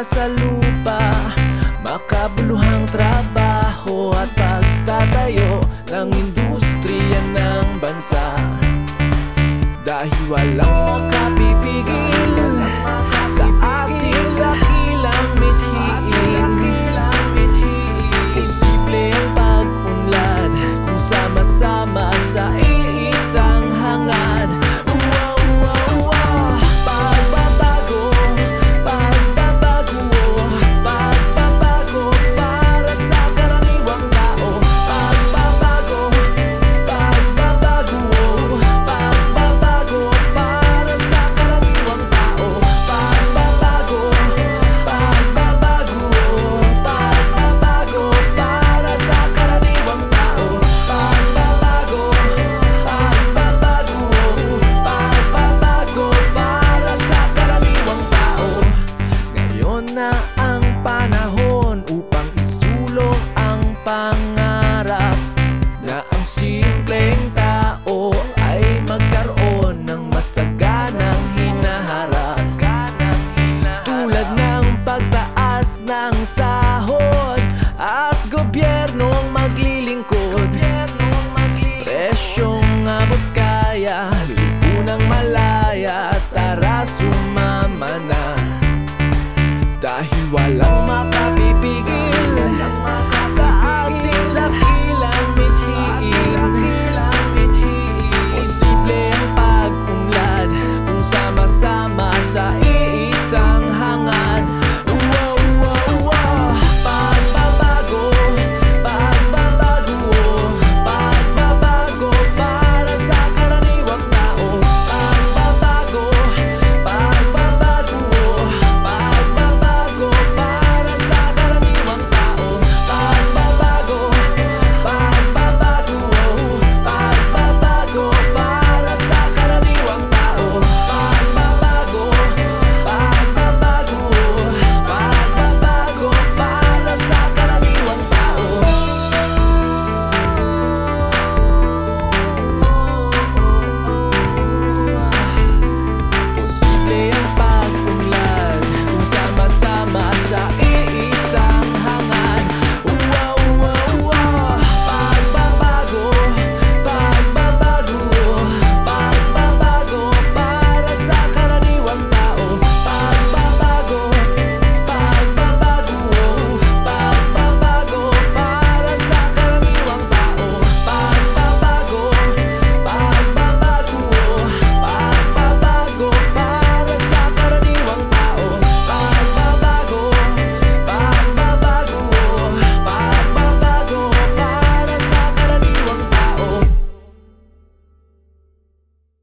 sa lupa Makabuluhang trabaho at pagtatayo ng industriya ng bansa. Dahil walang makapagawa panahon upang isulong ang pangarap na ang simpleng tao ay magkaroon ng masaganang hinaharap. Tulad ng pagtaas ng sahod at gobyerno ang